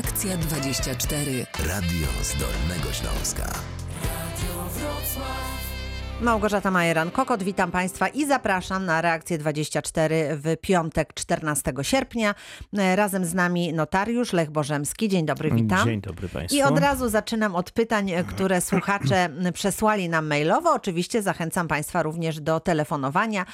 Reakcja 24. Radio z Dolnego Śląska. Małgorzata Majeran-Kokot, witam Państwa i zapraszam na reakcję 24 w piątek 14 sierpnia. E, Razem z nami notariusz Lech Bożemski. Dzień dobry, witam. Dzień dobry Państwu. I od razu zaczynam od pytań, e, które słuchacze przesłali nam mailowo. Oczywiście zachęcam Państwa również do telefonowania,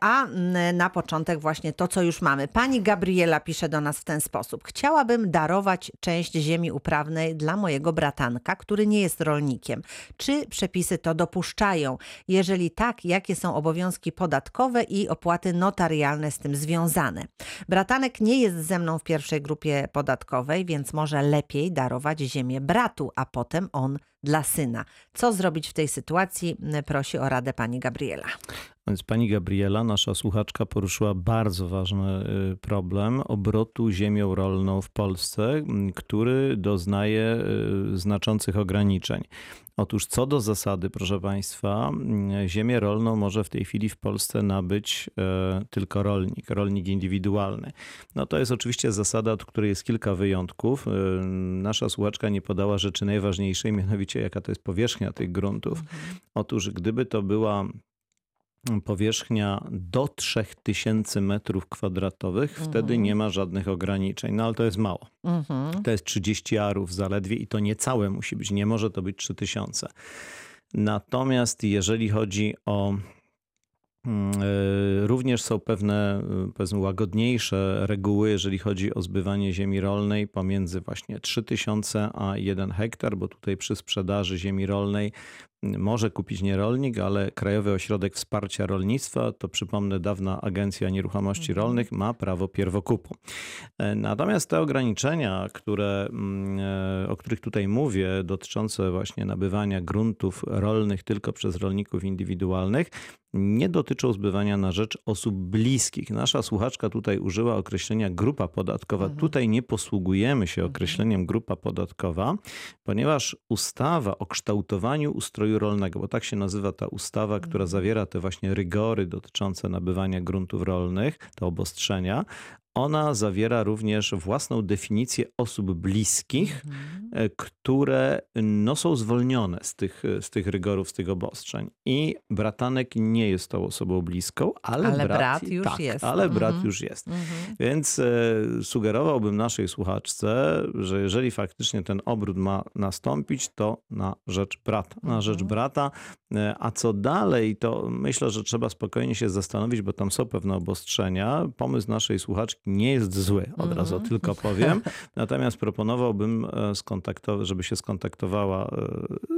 a na początek właśnie to, co już mamy. Pani Gabriela pisze do nas w ten sposób. Chciałabym darować część ziemi uprawnej dla mojego bratanka, który nie jest rolnikiem. Czy przepisy to dopuszczają? Jeżeli tak, jakie są obowiązki podatkowe i opłaty notarialne z tym związane? Bratanek nie jest ze mną w pierwszej grupie podatkowej, więc może lepiej darować ziemię bratu, a potem on dla syna. Co zrobić w tej sytuacji? Prosi o radę pani Gabriela. Więc pani Gabriela, nasza słuchaczka, poruszyła bardzo ważny y, problem obrotu ziemią rolną w Polsce, który doznaje y, znaczących ograniczeń. Otóż co do zasady, proszę Państwa, ziemię rolną może w tej chwili w Polsce nabyć e, tylko rolnik, rolnik indywidualny. No to jest oczywiście zasada, od której jest kilka wyjątków. Y, Nasza słuchaczka nie podała rzeczy najważniejszej, mianowicie jaka to jest powierzchnia tych gruntów. Otóż gdyby to była powierzchnia do 3000 metrów kwadratowych, wtedy nie ma żadnych ograniczeń. No ale to jest mało. Mhm. To jest 30 arów zaledwie i to nie całe musi być. Nie może to być 3000. Natomiast jeżeli chodzi o Również są pewne, e, powiedzmy, łagodniejsze reguły, jeżeli chodzi o zbywanie ziemi rolnej pomiędzy właśnie 3000 a 1 hektar, bo tutaj przy sprzedaży ziemi rolnej może kupić nie rolnik, ale Krajowy Ośrodek Wsparcia Rolnictwa, to przypomnę dawna Agencja Nieruchomości Rolnych, ma prawo pierwokupu. E, Natomiast te ograniczenia, które, mm, e, o których tutaj mówię, dotyczące właśnie nabywania gruntów rolnych tylko przez rolników indywidualnych, nie dotyczą zbywania na rzecz osób bliskich. Nasza słuchaczka tutaj użyła określenia grupa podatkowa. Tutaj nie posługujemy się określeniem grupa podatkowa, ponieważ ustawa o kształtowaniu ustroju rolnego, bo tak się nazywa ta ustawa, która zawiera te właśnie rygory dotyczące nabywania gruntów rolnych, te obostrzenia, ona zawiera również własną definicję osób bliskich, e, które no, są zwolnione z tych, z tych rygorów, z tych obostrzeń. I bratanek nie jest tą osobą bliską, ale, Ale brat, brat już tak, jest. Ale brat Mhm. już jest. Więc e, sugerowałbym naszej słuchaczce, że jeżeli faktycznie ten obrót ma nastąpić, to na rzecz brata. Na rzecz brata. E, A co dalej, to myślę, że trzeba spokojnie się zastanowić, bo tam są pewne obostrzenia. Pomysł naszej słuchaczki nie jest zły, od razu tylko powiem. Natomiast proponowałbym, e, skontaktować, żeby się skontaktowała e,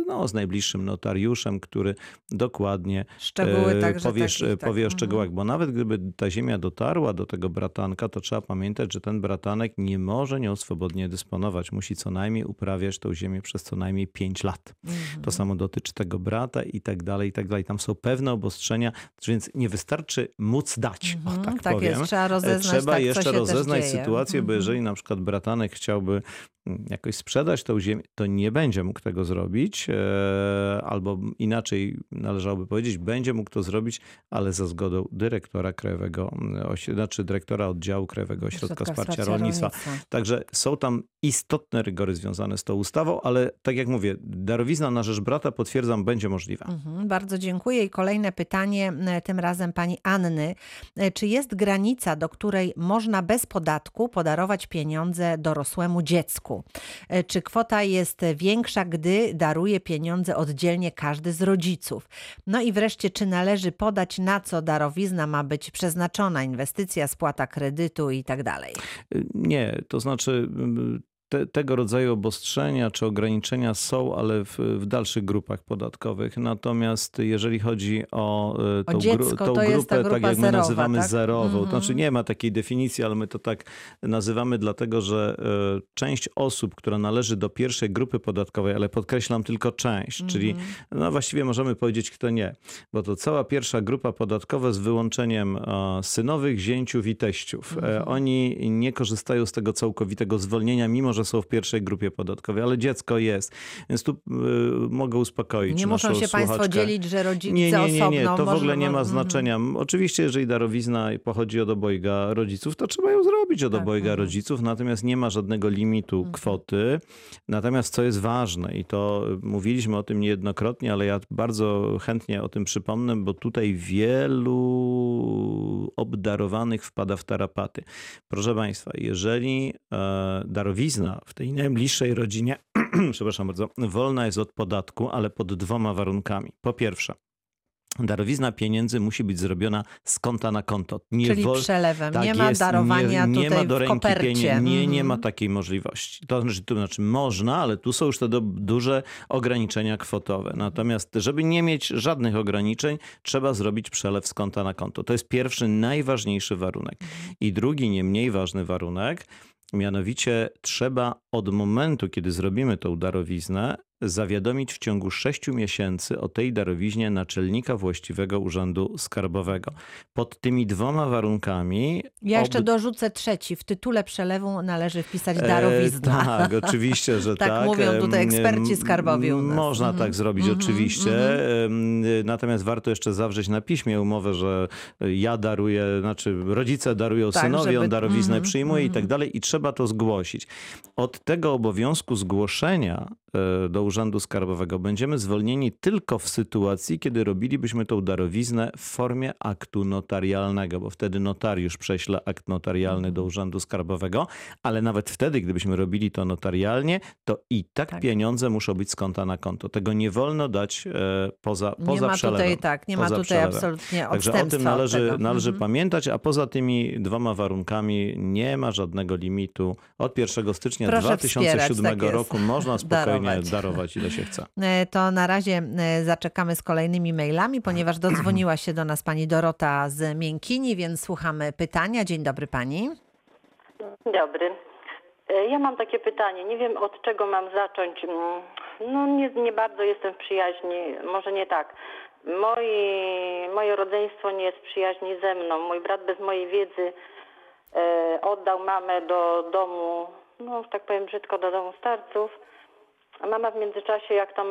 no, z najbliższym notariuszem, który dokładnie Szczegóły e, także powie, takich, tak. powie o Mhm. szczegółach, bo nawet gdyby ta ziemia dotarła do tego bratanka, to trzeba pamiętać, że ten bratanek nie może nią swobodnie dysponować. Musi co najmniej uprawiać tą ziemię przez co najmniej 5 lat. Mhm. To samo dotyczy tego brata i tak dalej, i tak dalej. Tam są pewne obostrzenia, więc nie wystarczy móc dać, o Mhm, tak, tak powiem. jest, trzeba rozeznać, Trzeba tak, jeszcze rozeznać sytuację, bo Mhm. jeżeli na przykład bratanek chciałby mm, jakoś sprzedać tą ziemię, to nie będzie mógł tego zrobić, e, albo inaczej należałoby powiedzieć, będzie mógł to zrobić, ale za zgodą dyrektora Krajowego, Oś- znaczy dyrektora oddziału Krajowego Ośrodka Wsparcia Rolnictwa. Także są tam istotne rygory związane z tą ustawą, ale tak jak mówię, darowizna na rzecz brata, potwierdzam, będzie możliwa. Mhm, bardzo dziękuję. I kolejne pytanie, e, tym razem pani Anny. E, Czy jest granica, do której można bez podatku podarować pieniądze dorosłemu dziecku? E, Czy kwota jest większa, gdy daruje pieniądze oddzielnie każdy z rodziców? No i wreszcie, czy należy podać, na co darowizna ma być przeznaczona? Inwestycja, spłata kredytu i tak dalej. Nie, to znaczy mm, te, tego rodzaju obostrzenia czy ograniczenia są, ale w, w dalszych grupach podatkowych. Natomiast jeżeli chodzi o e, tą, dziecko, tą to jest ta grupę, tak jak my zerowa, nazywamy tak? zerową, to Mhm. znaczy nie ma takiej definicji, ale my to tak nazywamy dlatego, że e, część osób, która należy do pierwszej grupy podatkowej, ale podkreślam tylko część, czyli Mhm. no właściwie możemy powiedzieć kto nie, bo to cała pierwsza grupa podatkowa z wyłączeniem e, synowych, zięciów i teściów. E, Oni nie korzystają z tego całkowitego zwolnienia, mimo że że są w pierwszej grupie podatkowej, ale dziecko jest. Więc tu y, mogę uspokoić Nie muszą się Państwo słuchaczkę. dzielić, że rodzice Nie, nie, nie, nie. osobno. To w ogóle nie ma mhm. znaczenia. Oczywiście, jeżeli darowizna pochodzi od obojga rodziców, to trzeba ją zrobić od Tak, obojga mhm. rodziców, natomiast nie ma żadnego limitu kwoty. Natomiast co jest ważne, i to mówiliśmy o tym niejednokrotnie, ale ja bardzo chętnie o tym przypomnę, bo tutaj wielu obdarowanych wpada w tarapaty. Proszę Państwa, jeżeli e, w tej najbliższej rodzinie, przepraszam bardzo, wolna jest od podatku, ale pod dwoma warunkami. Po pierwsze, darowizna pieniędzy musi być zrobiona z konta na konto. Nie Czyli wol- przelewem. tak nie ma jest, darowania nie, nie tutaj ma do ręki pieniędzy. Nie, nie ma Mhm. takiej możliwości. To znaczy, to znaczy można, ale tu są już te do, duże ograniczenia kwotowe. Natomiast, żeby nie mieć żadnych ograniczeń, trzeba zrobić przelew z konta na konto. To jest pierwszy, najważniejszy warunek. I drugi, nie mniej ważny warunek, mianowicie trzeba od momentu, kiedy zrobimy tą darowiznę, zawiadomić w ciągu 6 miesięcy o tej darowiźnie naczelnika właściwego urzędu skarbowego. Pod tymi dwoma warunkami. Ja jeszcze ob- dorzucę trzeci. W tytule przelewu należy wpisać E, darowizna. tak, oczywiście, że Tak tak. mówią tutaj eksperci skarbowi. Można Mhm. tak zrobić, Mhm, oczywiście. Em, Natomiast warto jeszcze zawrzeć na piśmie umowę, że ja daruję, znaczy rodzice darują Tak, synowi, żeby- on darowiznę mhm, przyjmuje i mhm. tak dalej i trzeba to zgłosić. Od tego obowiązku zgłoszenia e, do Urzędu Skarbowego będziemy zwolnieni tylko w sytuacji, kiedy robilibyśmy tą darowiznę w formie aktu notarialnego, bo wtedy notariusz prześle akt notarialny Mhm. do Urzędu Skarbowego, ale nawet wtedy, gdybyśmy robili to notarialnie, to i tak, Tak. pieniądze muszą być z konta na konto. Tego nie wolno dać e, poza, Nie poza ma przelewem. tutaj tak, nie ma tutaj przelewem. absolutnie Także o tym należy, tego. należy Mhm. pamiętać, a poza tymi dwoma warunkami nie ma żadnego limitu. Od 1 stycznia Proszę 2007 wspierać, tak roku można spokojnie Darować. darować. ile się chce. E, To na razie e, zaczekamy z kolejnymi mailami, ponieważ dodzwoniła się do nas pani Dorota z Miękini, więc słuchamy pytania. Dzień dobry pani. Dzień Dobry. E, Ja mam takie pytanie. Nie wiem od czego mam zacząć. Mm, No nie, nie bardzo jestem w przyjaźni. Może nie tak. Moi, moje rodzeństwo nie jest w przyjaźni ze mną. Mój brat bez mojej wiedzy e, oddał mamę do domu, no że tak powiem brzydko, do domu starców. A mama w międzyczasie, jak tam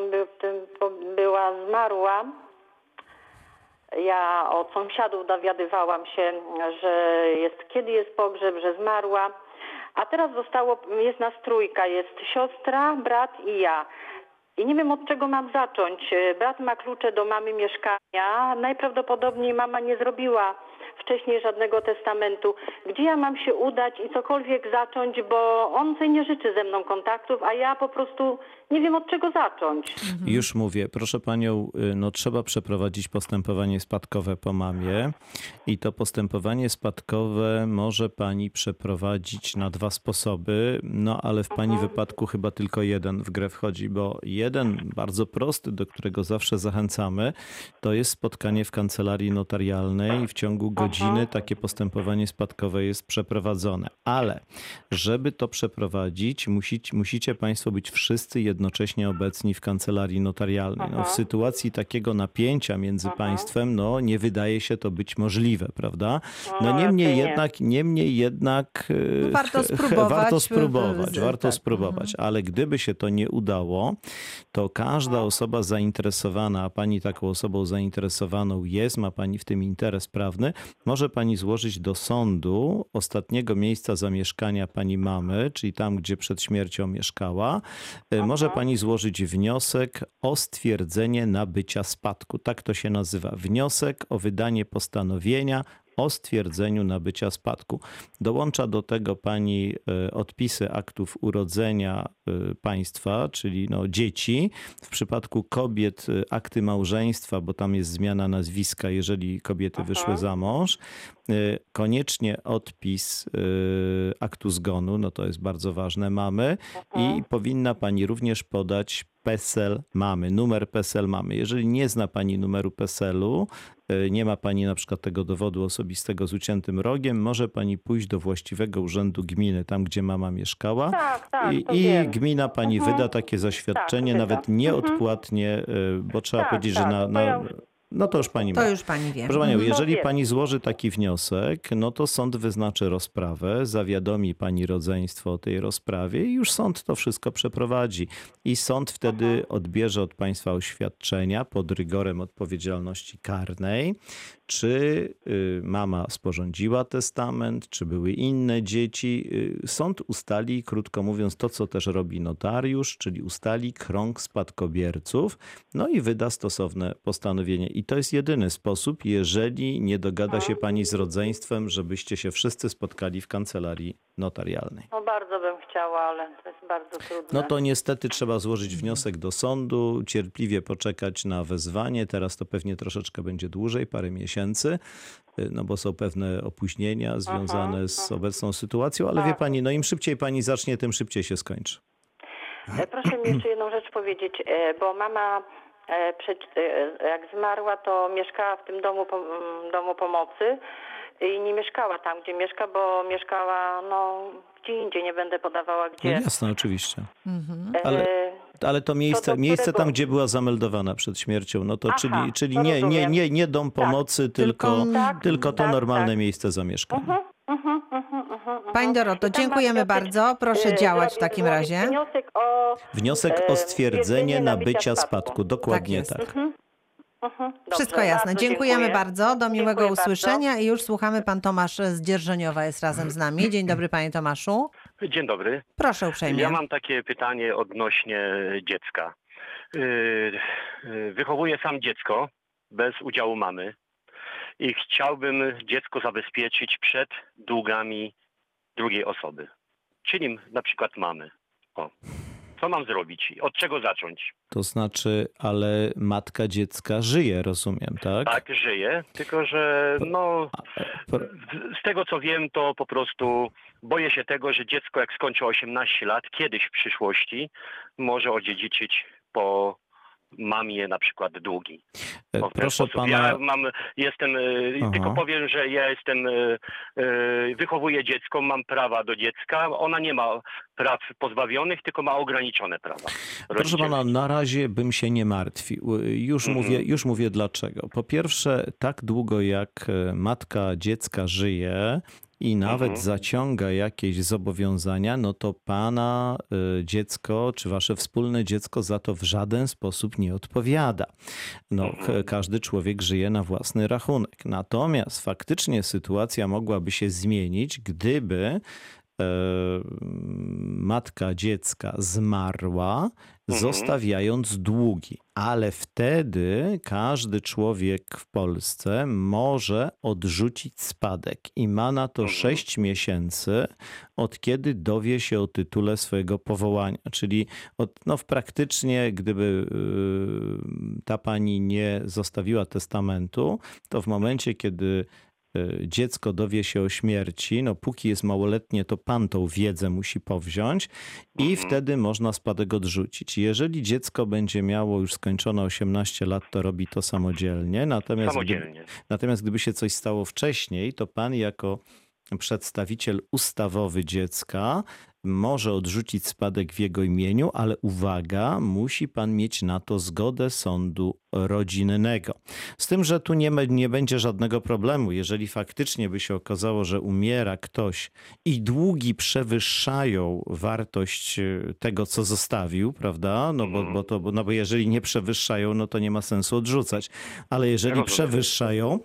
była, zmarła. Ja od sąsiadów dowiadywałam się, że jest, kiedy jest pogrzeb, że zmarła. A teraz zostało, jest nas trójka, jest siostra, brat i ja. I nie wiem od czego mam zacząć. Brat ma klucze do mamy mieszkania. Najprawdopodobniej mama nie zrobiła wcześniej żadnego testamentu. Gdzie ja mam się udać i cokolwiek zacząć, bo on sobie nie życzy ze mną kontaktów, a ja po prostu nie wiem od czego zacząć. Już mówię, proszę panią, y, no trzeba przeprowadzić postępowanie spadkowe po mamie i to postępowanie spadkowe może pani przeprowadzić na dwa sposoby, no ale w pani wypadku chyba tylko jeden w grę wchodzi, bo jeden bardzo prosty, do którego zawsze zachęcamy, to jest spotkanie w kancelarii notarialnej i w ciągu godziny takie postępowanie spadkowe jest przeprowadzone. Ale żeby to przeprowadzić, musicie, musicie państwo być wszyscy jednocześnie obecni w kancelarii notarialnej. No, w sytuacji takiego napięcia między państwem, no nie wydaje się to być możliwe, prawda? No No, niemniej jednak, niemniej jednak e, No, warto spróbować, warto spróbować, warto tak, spróbować, ale gdyby się to nie udało, to każda osoba zainteresowana, a pani taką osobą zainteresowaną jest, ma pani w tym interes prawny, może pani złożyć do sądu ostatniego miejsca zamieszkania pani mamy, czyli tam, gdzie przed śmiercią mieszkała, e, może pani złożyć wniosek o stwierdzenie nabycia spadku. Tak to się nazywa. Wniosek o wydanie postanowienia o stwierdzeniu nabycia spadku. Dołącza do tego pani e, odpisy aktów urodzenia e, państwa, czyli no, dzieci. W przypadku kobiet e, akty małżeństwa, bo tam jest zmiana nazwiska, jeżeli kobiety wyszły za mąż. E, Koniecznie odpis e, aktu zgonu, no to jest bardzo ważne, mamy. I powinna pani również podać PESEL mamy, numer PESEL mamy. Jeżeli nie zna pani numeru PESEL-u, y, nie ma pani na przykład tego dowodu osobistego z uciętym rogiem, może pani pójść do właściwego urzędu gminy, tam gdzie mama mieszkała. Tak, tak, I, I gmina pani Mhm. wyda takie zaświadczenie, Tak, nawet nieodpłatnie, y, bo trzeba Tak, powiedzieć, tak, że na, bo na, ja- No to już pani ma. To już pani wie. Proszę Panią, jeżeli wiem. Pani złoży taki wniosek, no to sąd wyznaczy rozprawę, zawiadomi Pani rodzeństwo o tej rozprawie i już sąd to wszystko przeprowadzi. I sąd wtedy odbierze od Państwa oświadczenia pod rygorem odpowiedzialności karnej, czy y, mama sporządziła testament, czy były inne dzieci. Y, Sąd ustali, krótko mówiąc, to, co też robi notariusz, czyli ustali krąg spadkobierców, no i wyda stosowne postanowienie. I to jest jedyny sposób, jeżeli nie dogada się pani z rodzeństwem, żebyście się wszyscy spotkali w kancelarii notarialnej. No bardzo bym chciała, ale to jest bardzo trudne. No to niestety trzeba złożyć wniosek do sądu, cierpliwie poczekać na wezwanie. Teraz to pewnie troszeczkę będzie dłużej, parę miesięcy, y, no bo są pewne opóźnienia związane z obecną sytuacją, ale wie pani, no im szybciej pani zacznie, tym szybciej się skończy. E, Proszę mi jeszcze jedną rzecz powiedzieć, e, bo mama jak zmarła, to mieszkała w tym domu, pom- m, domu pomocy i nie mieszkała tam, gdzie mieszka, bo mieszkała no, gdzie indziej, nie będę podawała No gdzie. jasne, oczywiście. Mhm. ale- E, Ale to miejsce, do miejsce którego- tam, gdzie była zameldowana przed śmiercią, no to Aha, czyli, czyli to nie, nie, nie, nie dom pomocy, tylko, Tylko- Tak, tylko to tak, normalne tak. miejsce zamieszkania. Mhm, mhm. Pani Doroto, dziękujemy bardzo. Proszę e, działać w takim razie. Wniosek o... Wniosek e, o stwierdzenie nabycia spadku. spadku. Dokładnie jest. tak. Mhm, mhm. Dobrze, Wszystko jasne. Dziękujemy bardzo. Do miłego Dziękuję usłyszenia i już słuchamy. Pan Tomasz z Dzierżoniowa jest razem z nami. Dzień dobry, panie Tomaszu. Dzień dobry. Proszę uprzejmie. Ja mam takie pytanie odnośnie dziecka. Yy, yy, Wychowuję sam dziecko bez udziału mamy i chciałbym dziecko zabezpieczyć przed długami drugiej osoby, czyli na przykład mamy. O. Co mam zrobić? Od czego zacząć? To znaczy, ale matka dziecka żyje, rozumiem, tak? Tak, żyję, tylko że no, z tego co wiem, to po prostu boję się tego, że dziecko jak skończy 18 lat, kiedyś w przyszłości może odziedziczyć po mamie na przykład długi. E, Proszę sposób. pana, Ja mam, jestem, e, Aha. tylko powiem, że ja jestem, e, wychowuję dziecko, mam prawa do dziecka. Ona nie ma praw pozbawionych, tylko ma ograniczone prawa. proszę pana, na razie bym się nie martwił. Już, Mhm. mówię, już mówię dlaczego. Po pierwsze, tak długo jak matka dziecka żyje i nawet Mhm. zaciąga jakieś zobowiązania, no to pana e, dziecko, czy wasze wspólne dziecko za to w żaden sposób nie odpowiada. No, Mhm. każdy człowiek żyje na własny rachunek. Natomiast faktycznie sytuacja mogłaby się zmienić, gdyby e, matka dziecka zmarła, zostawiając długi. Ale wtedy każdy człowiek w Polsce może odrzucić spadek i ma na to 6 miesięcy, od kiedy dowie się o tytule swojego powołania. Czyli od, no, praktycznie, gdyby yy, ta pani nie zostawiła testamentu, to w momencie, kiedy dziecko dowie się o śmierci, no póki jest małoletnie, to pan tą wiedzę musi powziąć i wtedy można spadek odrzucić. Jeżeli dziecko będzie miało już skończone 18 lat, to robi to samodzielnie. Natomiast, gdyby, Samodzielnie. natomiast gdyby się coś stało wcześniej, to pan jako przedstawiciel ustawowy dziecka może odrzucić spadek w jego imieniu, ale uwaga, musi pan mieć na to zgodę sądu rodzinnego. Z tym, że tu nie, nie będzie żadnego problemu. Jeżeli faktycznie by się okazało, że umiera ktoś i długi przewyższają wartość e, tego, co zostawił, prawda? No bo, bo, to, no bo jeżeli nie przewyższają, no to nie ma sensu odrzucać. Ale jeżeli przewyższają,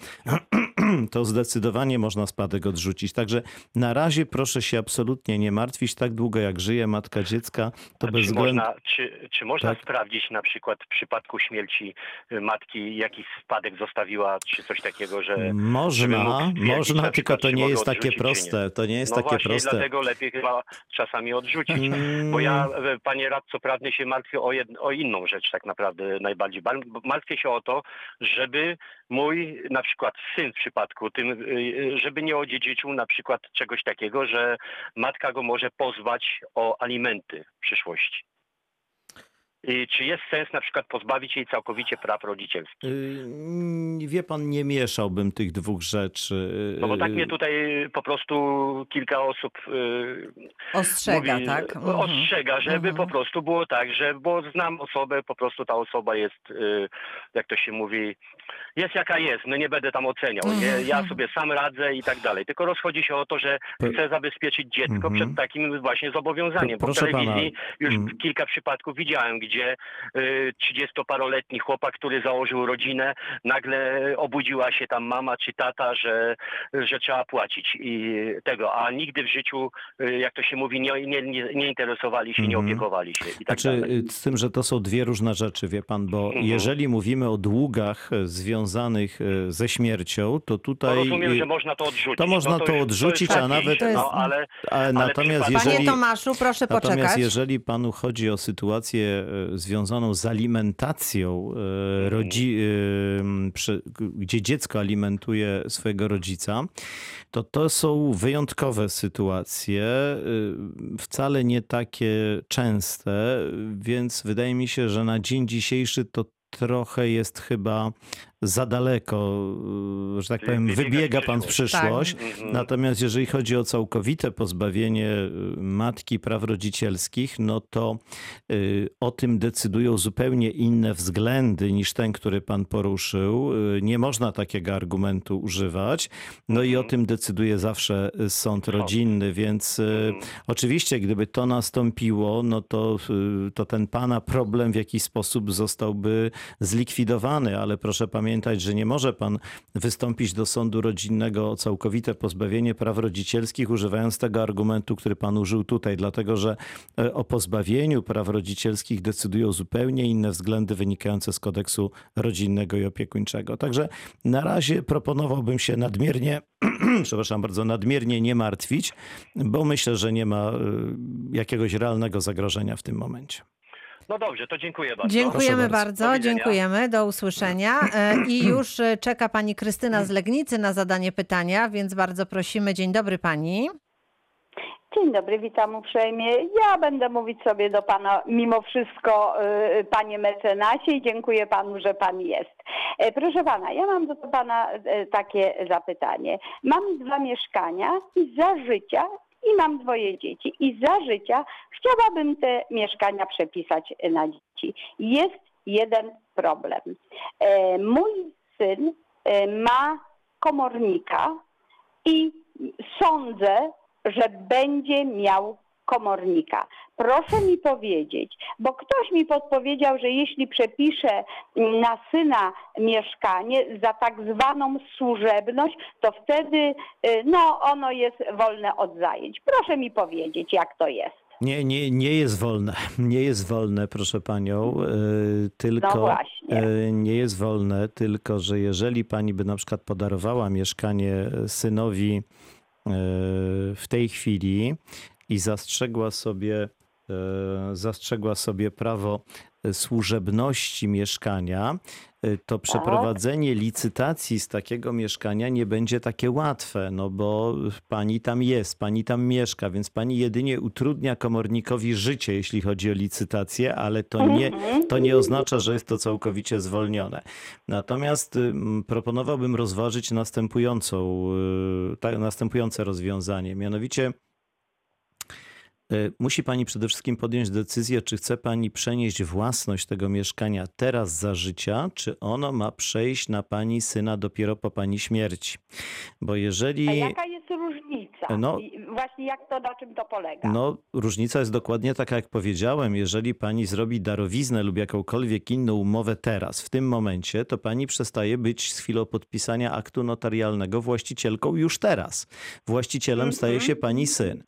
to zdecydowanie można spadek odrzucić. Także na razie proszę się absolutnie nie martwić. Tak długo jak żyje matka dziecka, to bez względu... można, czy, czy można Tak. sprawdzić na przykład w przypadku śmierci y, matki jakiś spadek zostawiła, czy coś takiego, że... Można, można, na tylko przykład, to nie jest takie proste. To nie jest no takie właśnie, proste. dlatego lepiej chyba czasami odrzucić. Mm. Bo ja, e, panie radco prawny, się martwię o, jed, o inną rzecz tak naprawdę najbardziej. Bar- Martwię się o to, żeby mój na przykład syn w przypadku tym, y, y, żeby nie odziedziczył na przykład czegoś takiego, że matka go może pozwać o alimenty w przyszłości. I czy jest sens na przykład pozbawić jej całkowicie praw rodzicielskich? Yy, Wie pan, nie mieszałbym tych dwóch rzeczy. No bo tak Yy, mnie tutaj po prostu kilka osób y, Ostrzega, mówi, tak? Mhm. Ostrzega, żeby po prostu było tak, że bo znam osobę, po prostu ta osoba jest, y, jak to się mówi, jest jaka jest, no nie będę tam oceniał, nie? Mhm. ja sobie sam radzę i tak dalej. Tylko rozchodzi się o to, że chcę zabezpieczyć dziecko Mhm. przed takim właśnie zobowiązaniem. W proszę pana, telewizji już mm. kilka przypadków widziałem, gdzie y, 30-paroletni chłopak, który założył rodzinę, nagle obudziła się tam mama czy tata, że, że trzeba płacić i tego, a nigdy w życiu, y, jak to się mówi, nie, nie, nie, interesowali się, nie Mhm. opiekowali się i tak Znaczy, dalej. y, z tym, że to są dwie różne rzeczy, wie pan, bo Mhm. jeżeli mówimy o długach związanych ze śmiercią, to To tutaj. rozumiem, y, że można to odrzucić. to można no to już- odrzucić, jest a nawet- To No, jest- ale, Ale natomiast jeżeli. Panie Tomaszu, proszę Natomiast poczekać. jeżeli panu chodzi o sytuację związaną z alimentacją, e, rodzi, e, gdzie dziecko alimentuje swojego rodzica, to to są wyjątkowe sytuacje, e, wcale nie takie częste, więc wydaje mi się, że na dzień dzisiejszy to trochę jest chyba za daleko, e, że tak Wy- powiem, wybiega pan w przyszłość. przyszłość. Mhm. Natomiast jeżeli chodzi o całkowite pozbawienie y, matki praw rodzicielskich, no to y, o tym decydują zupełnie inne względy niż ten, który pan poruszył. Y, Nie można takiego argumentu używać. No i o Mhm. tym decyduje zawsze y, sąd rodzinny, więc y, Mhm. oczywiście gdyby to nastąpiło, no to, y, to ten pana problem w jakiś sposób zostałby zlikwidowany, ale proszę pamiętać, że nie może pan wystąpić do sądu rodzinnego o całkowite pozbawienie praw rodzicielskich, używając tego argumentu, który pan użył tutaj, dlatego że e, o pozbawieniu praw rodzicielskich decydują zupełnie inne względy wynikające z kodeksu rodzinnego i opiekuńczego. Także na razie proponowałbym się nadmiernie, przepraszam bardzo, nadmiernie nie martwić, bo myślę, że nie ma e, jakiegoś realnego zagrożenia w tym momencie. No dobrze, to dziękuję bardzo. Dziękujemy bardzo. bardzo, dziękujemy, do usłyszenia. E, I już e, czeka pani Krystyna z Legnicy na zadanie pytania, więc bardzo prosimy. Dzień dobry pani. Dzień dobry, witam uprzejmie. Ja będę mówić sobie do pana mimo wszystko, y, panie mecenasie i dziękuję panu, że pan jest. E, Proszę pana, ja mam do pana e, takie zapytanie. Mam dwa mieszkania i za życia i mam dwoje dzieci. I za życia chciałabym te mieszkania przepisać na dzieci. Jest jeden problem. E, Mój syn e, ma komornika i sądzę, że będzie miał komornika. Proszę mi powiedzieć, bo ktoś mi podpowiedział, że jeśli przepiszę na syna mieszkanie za tak zwaną służebność, to wtedy y, no, ono jest wolne od zajęć. Proszę mi powiedzieć, jak to jest. Nie, nie, nie jest wolne. Nie jest wolne, proszę panią. e, Tylko No właśnie. e, nie jest wolne, tylko że jeżeli pani by na przykład podarowała mieszkanie synowi w tej chwili i zastrzegła sobie, zastrzegła sobie prawo służebności mieszkania, e, to przeprowadzenie licytacji z takiego mieszkania nie będzie takie łatwe, no bo pani tam jest, pani tam mieszka, więc pani jedynie utrudnia komornikowi życie, jeśli chodzi o licytację, ale to nie, to nie oznacza, że jest to całkowicie zwolnione. Natomiast ym, proponowałbym rozważyć następującą, y, następujące rozwiązanie, mianowicie y, Musi Pani przede wszystkim podjąć decyzję, czy chce Pani przenieść własność tego mieszkania teraz za życia, czy ono ma przejść na Pani syna dopiero po Pani śmierci. Bo jeżeli. A jaka jest różnica? No- Właśnie jak to, na czym to polega? No, różnica jest dokładnie taka, jak powiedziałem. Jeżeli pani zrobi darowiznę lub jakąkolwiek inną umowę teraz, w tym momencie, to pani przestaje być z chwilą podpisania aktu notarialnego właścicielką już teraz. Właścicielem staje się pani syn.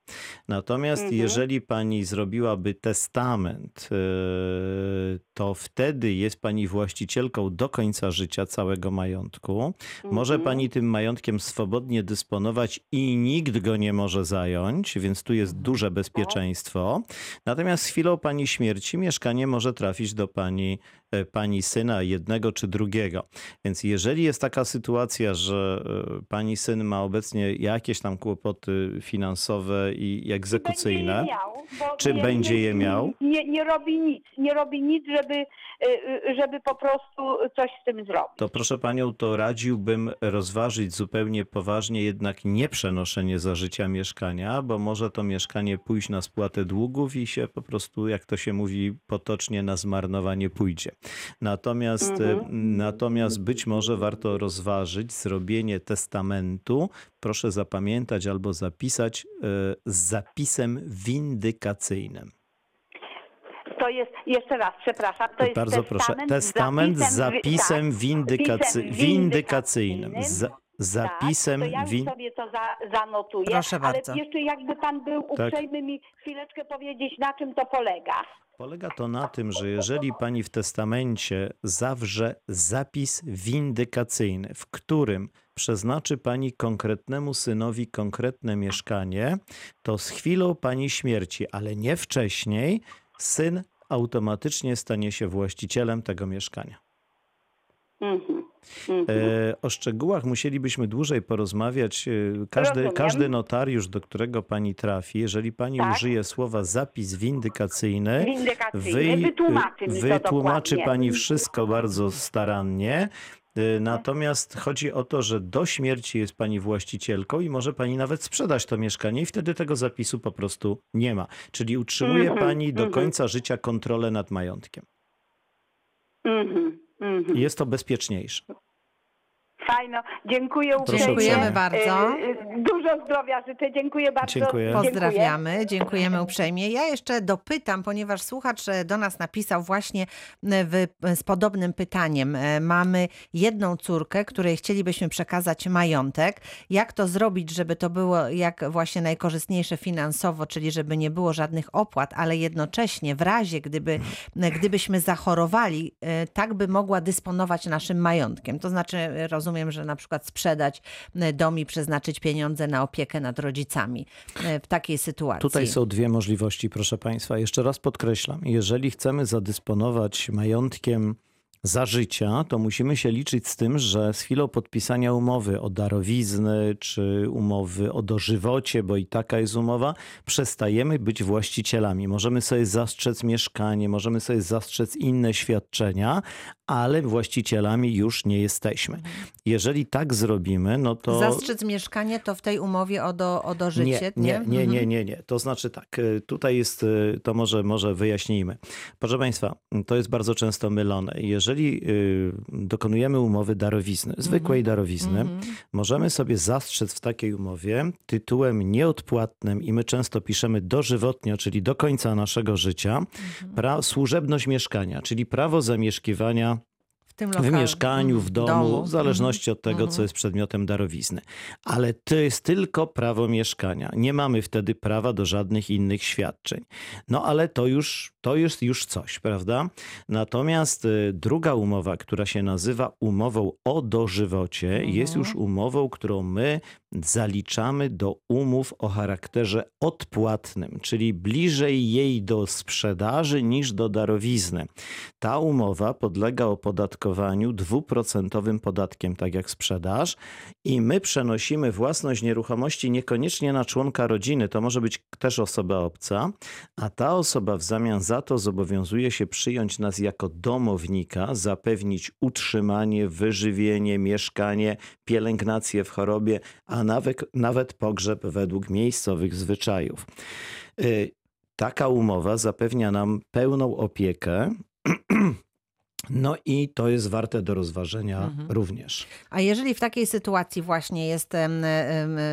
Natomiast jeżeli pani zrobiłaby testament, yy, to wtedy jest pani właścicielką do końca życia całego majątku. Może pani tym majątkiem swobodnie dysponować i nikt go nie może zająć, więc tu jest duże bezpieczeństwo. Natomiast z chwilą pani śmierci mieszkanie może trafić do pani, pani syna, jednego czy drugiego. Więc jeżeli jest taka sytuacja, że e, pani syn ma obecnie jakieś tam kłopoty finansowe i egzekucyjne, książkę. miał, Czy będzie je miał? Nie, nie robi nic, nie robi nic, żeby, y, żeby po prostu coś z tym zrobić. To proszę panią, to radziłbym rozważyć zupełnie poważnie jednak nie przenoszenie za życia mieszkania, bo może to mieszkanie pójść na spłatę długów i się po prostu, jak to się mówi potocznie, na zmarnowanie pójdzie. Natomiast, e, natomiast być może warto rozważyć zrobienie testamentu, proszę zapamiętać albo zapisać e, z zapisem windykacyjnym. To jest, jeszcze raz, przepraszam, to jest Bardzo proszę. Testament z zapisem tak, windykacy... zapisem windykacyjnym. Z tak, zapisem tak, to ja win... sobie to za, zanotuję, Proszę ale bardzo. jeszcze jakby pan był Tak. uprzejmy mi chwileczkę powiedzieć, na czym to polega. Polega to na tym, że jeżeli pani w testamencie zawrze zapis windykacyjny, w którym przeznaczy pani konkretnemu synowi konkretne mieszkanie, to z chwilą pani śmierci, ale nie wcześniej, syn automatycznie stanie się właścicielem tego mieszkania. Mhm. Mhm. E, o szczegółach musielibyśmy dłużej porozmawiać. E, Każdy, Rozumiem. każdy notariusz, do którego pani trafi, jeżeli pani Tak. użyje słowa zapis windykacyjny, Windykacyjny, wytłumaczy to wytłumaczy pani wszystko bardzo starannie. E, Natomiast chodzi o to, że do śmierci jest pani właścicielką i może pani nawet sprzedać to mieszkanie i wtedy tego zapisu po prostu nie ma. Czyli utrzymuje Mhm, pani do mhm. końca życia kontrolę nad majątkiem. Mhm. Mhm. Jest to bezpieczniejsze. Fajno, dziękuję uprzejmie. Dziękujemy bardzo. Y, y, Dużo zdrowia życzę, dziękuję bardzo. Dziękuję. Pozdrawiamy, dziękujemy uprzejmie. Ja jeszcze dopytam, ponieważ słuchacz e, do nas napisał właśnie e, w, z podobnym pytaniem. E, Mamy jedną córkę, której chcielibyśmy przekazać majątek. Jak to zrobić, żeby to było jak właśnie najkorzystniejsze finansowo, czyli żeby nie było żadnych opłat, ale jednocześnie w razie, gdyby, e, gdybyśmy zachorowali, e, tak by mogła dysponować naszym majątkiem. To znaczy, e, rozumiem, że na przykład sprzedać dom i przeznaczyć pieniądze na opiekę nad rodzicami w takiej sytuacji. Tutaj są dwie możliwości, proszę Państwa. Jeszcze raz podkreślam, jeżeli chcemy zadysponować majątkiem za życia, to musimy się liczyć z tym, że z chwilą podpisania umowy o darowizny czy umowy o dożywocie, bo i taka jest umowa, przestajemy być właścicielami. Możemy sobie zastrzec mieszkanie, możemy sobie zastrzec inne świadczenia, ale właścicielami już nie jesteśmy. Jeżeli tak zrobimy, no to... Zastrzec mieszkanie to w tej umowie o, do, o dożycie, Nie, nie, nie, Mhm. nie, nie, nie. To znaczy tak, y, tutaj jest, y, to może, może wyjaśnijmy. Proszę Państwa, to jest bardzo często mylone. Jeżeli y, dokonujemy umowy darowizny, zwykłej darowizny, Mhm. możemy sobie zastrzec w takiej umowie tytułem nieodpłatnym i my często piszemy dożywotnio, czyli do końca naszego życia, Mhm. pra, służebność mieszkania, czyli prawo zamieszkiwania W tym w mieszkaniu, w Mhm. domu, w zależności od tego, co Mhm. jest przedmiotem darowizny. Ale to jest tylko prawo mieszkania. Nie mamy wtedy prawa do żadnych innych świadczeń. No ale to już, to jest już coś, prawda? Natomiast y, druga umowa, która się nazywa umową o dożywocie, jest już umową, którą my zaliczamy do umów o charakterze odpłatnym, czyli bliżej jej do sprzedaży niż do darowizny. Ta umowa podlega opodatkowaniu dwuprocentowym podatkiem, tak jak sprzedaż, i my przenosimy własność nieruchomości niekoniecznie na członka rodziny, to może być też osoba obca, a ta osoba w zamian za to zobowiązuje się przyjąć nas jako domownika, zapewnić utrzymanie, wyżywienie, mieszkanie, pielęgnację w chorobie, a nawet, nawet pogrzeb według miejscowych zwyczajów. Y, Taka umowa zapewnia nam pełną opiekę. No i to jest warte do rozważenia Mhm. również. A jeżeli w takiej sytuacji właśnie jest,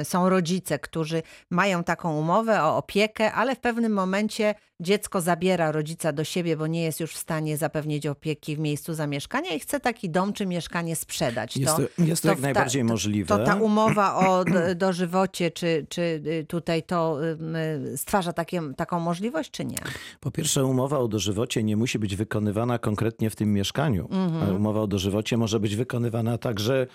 są rodzice, którzy mają taką umowę o opiekę, ale w pewnym momencie dziecko zabiera rodzica do siebie, bo nie jest już w stanie zapewnić opieki w miejscu zamieszkania i chce taki dom czy mieszkanie sprzedać. Jest to, jest to, jak w ta- najbardziej to- możliwe. To ta umowa o do- dożywocie, czy, czy y, tutaj to y, stwarza takie, taką możliwość, czy nie? Po pierwsze, umowa o dożywocie nie musi być wykonywana konkretnie w tym mieszkaniu. Mhm. Umowa o dożywocie może być wykonywana także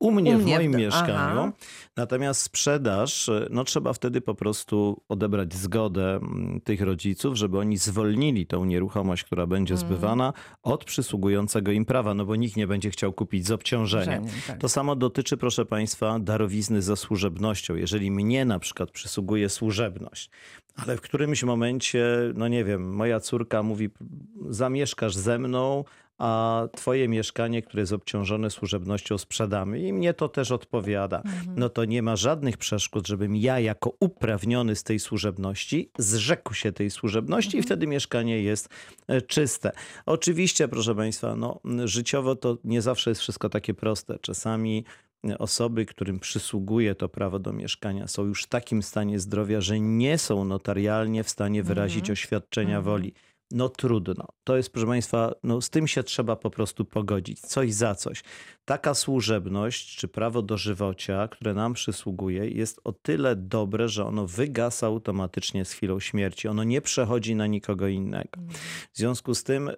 U mnie, U w mnie w moim do- mieszkaniu. aha. Natomiast sprzedaż, y, no trzeba wtedy po prostu odebrać zgodę mm, tych rodziców, żeby oni zwolnili tą nieruchomość, która będzie Mhm. zbywana od przysługującego im prawa, no bo nikt nie będzie chciał kupić z. Obciążeniem, tak. To samo dotyczy, proszę Państwa, darowizny za służebnością. Jeżeli mnie na przykład przysługuje służebność, ale w którymś momencie, no nie wiem, moja córka mówi, zamieszkasz ze mną, a twoje mieszkanie, które jest obciążone służebnością sprzedamy i mnie to też odpowiada, no to nie ma żadnych przeszkód, żebym ja jako uprawniony z tej służebności zrzekł się tej służebności i wtedy mieszkanie jest e, czyste. Oczywiście, proszę Państwa, no, życiowo to nie zawsze jest wszystko takie proste. Czasami osoby, którym przysługuje to prawo do mieszkania, są już w takim stanie zdrowia, że nie są notarialnie w stanie wyrazić oświadczenia woli. No trudno. To jest, proszę Państwa, no z tym się trzeba po prostu pogodzić. Coś za coś. Taka służebność czy prawo dożywocia, które nam przysługuje, jest o tyle dobre, że ono wygasa automatycznie z chwilą śmierci. Ono nie przechodzi na nikogo innego. W związku z tym, y,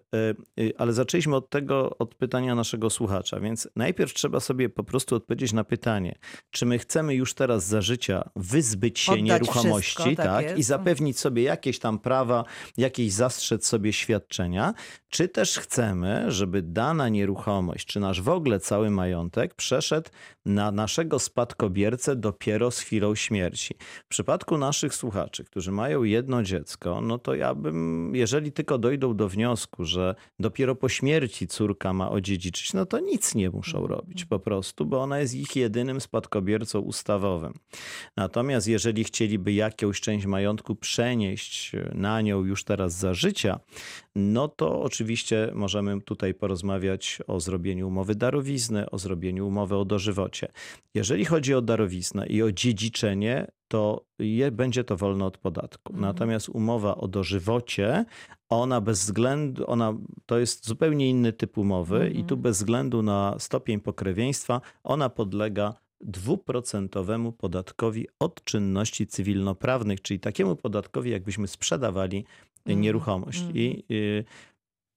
y, ale zaczęliśmy od tego, od pytania naszego słuchacza, więc najpierw trzeba sobie po prostu odpowiedzieć na pytanie, czy my chcemy już teraz za życia wyzbyć się Oddać nieruchomości wszystko, tak tak, i zapewnić sobie jakieś tam prawa, jakieś zastrzec sobie świadczenia, czy też chcemy, żeby dana nieruchomość, czy nasz w ogóle cały majątek przeszedł na naszego spadkobiercę dopiero z chwilą śmierci. W przypadku naszych słuchaczy, którzy mają jedno dziecko, no to ja bym, jeżeli tylko dojdą do wniosku, że dopiero po śmierci córka ma odziedziczyć, no to nic nie muszą robić po prostu, bo ona jest ich jedynym spadkobiercą ustawowym. Natomiast jeżeli chcieliby jakąś część majątku przenieść na nią już teraz za życia, no to oczywiście możemy tutaj porozmawiać o zrobieniu umowy darowizny, o zrobieniu umowy o dożywocie. Jeżeli chodzi o darowiznę i o dziedziczenie, to je, będzie to wolne od podatku. Natomiast umowa o dożywocie, ona bez względu, ona to jest zupełnie inny typ umowy i tu bez względu na stopień pokrewieństwa, ona podlega dwuprocentowemu podatkowi od czynności cywilnoprawnych, czyli takiemu podatkowi, jakbyśmy sprzedawali nieruchomość. I, y,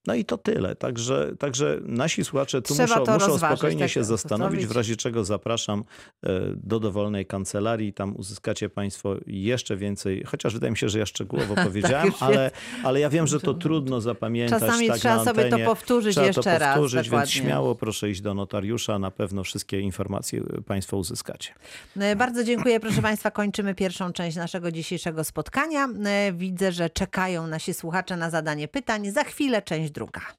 no i to tyle. Także, także nasi słuchacze tu Trzeba muszą, muszą rozważyć, spokojnie tak, się zastanowić, w razie czego zapraszam e, do dowolnej kancelarii. Tam uzyskacie Państwo jeszcze więcej, chociaż wydaje mi się, że ja szczegółowo powiedziałem, Tak, ale, ale ja wiem, że to trudno zapamiętać. Czasami tak trzeba sobie to powtórzyć Trzeba jeszcze to raz, powtórzyć, więc dokładnie. śmiało proszę iść do notariusza, na pewno wszystkie informacje Państwo uzyskacie. E, Bardzo dziękuję, proszę Państwa. Kończymy pierwszą część naszego dzisiejszego spotkania. E, Widzę, że czekają nasi słuchacze na zadanie pytań. Za chwilę część druga.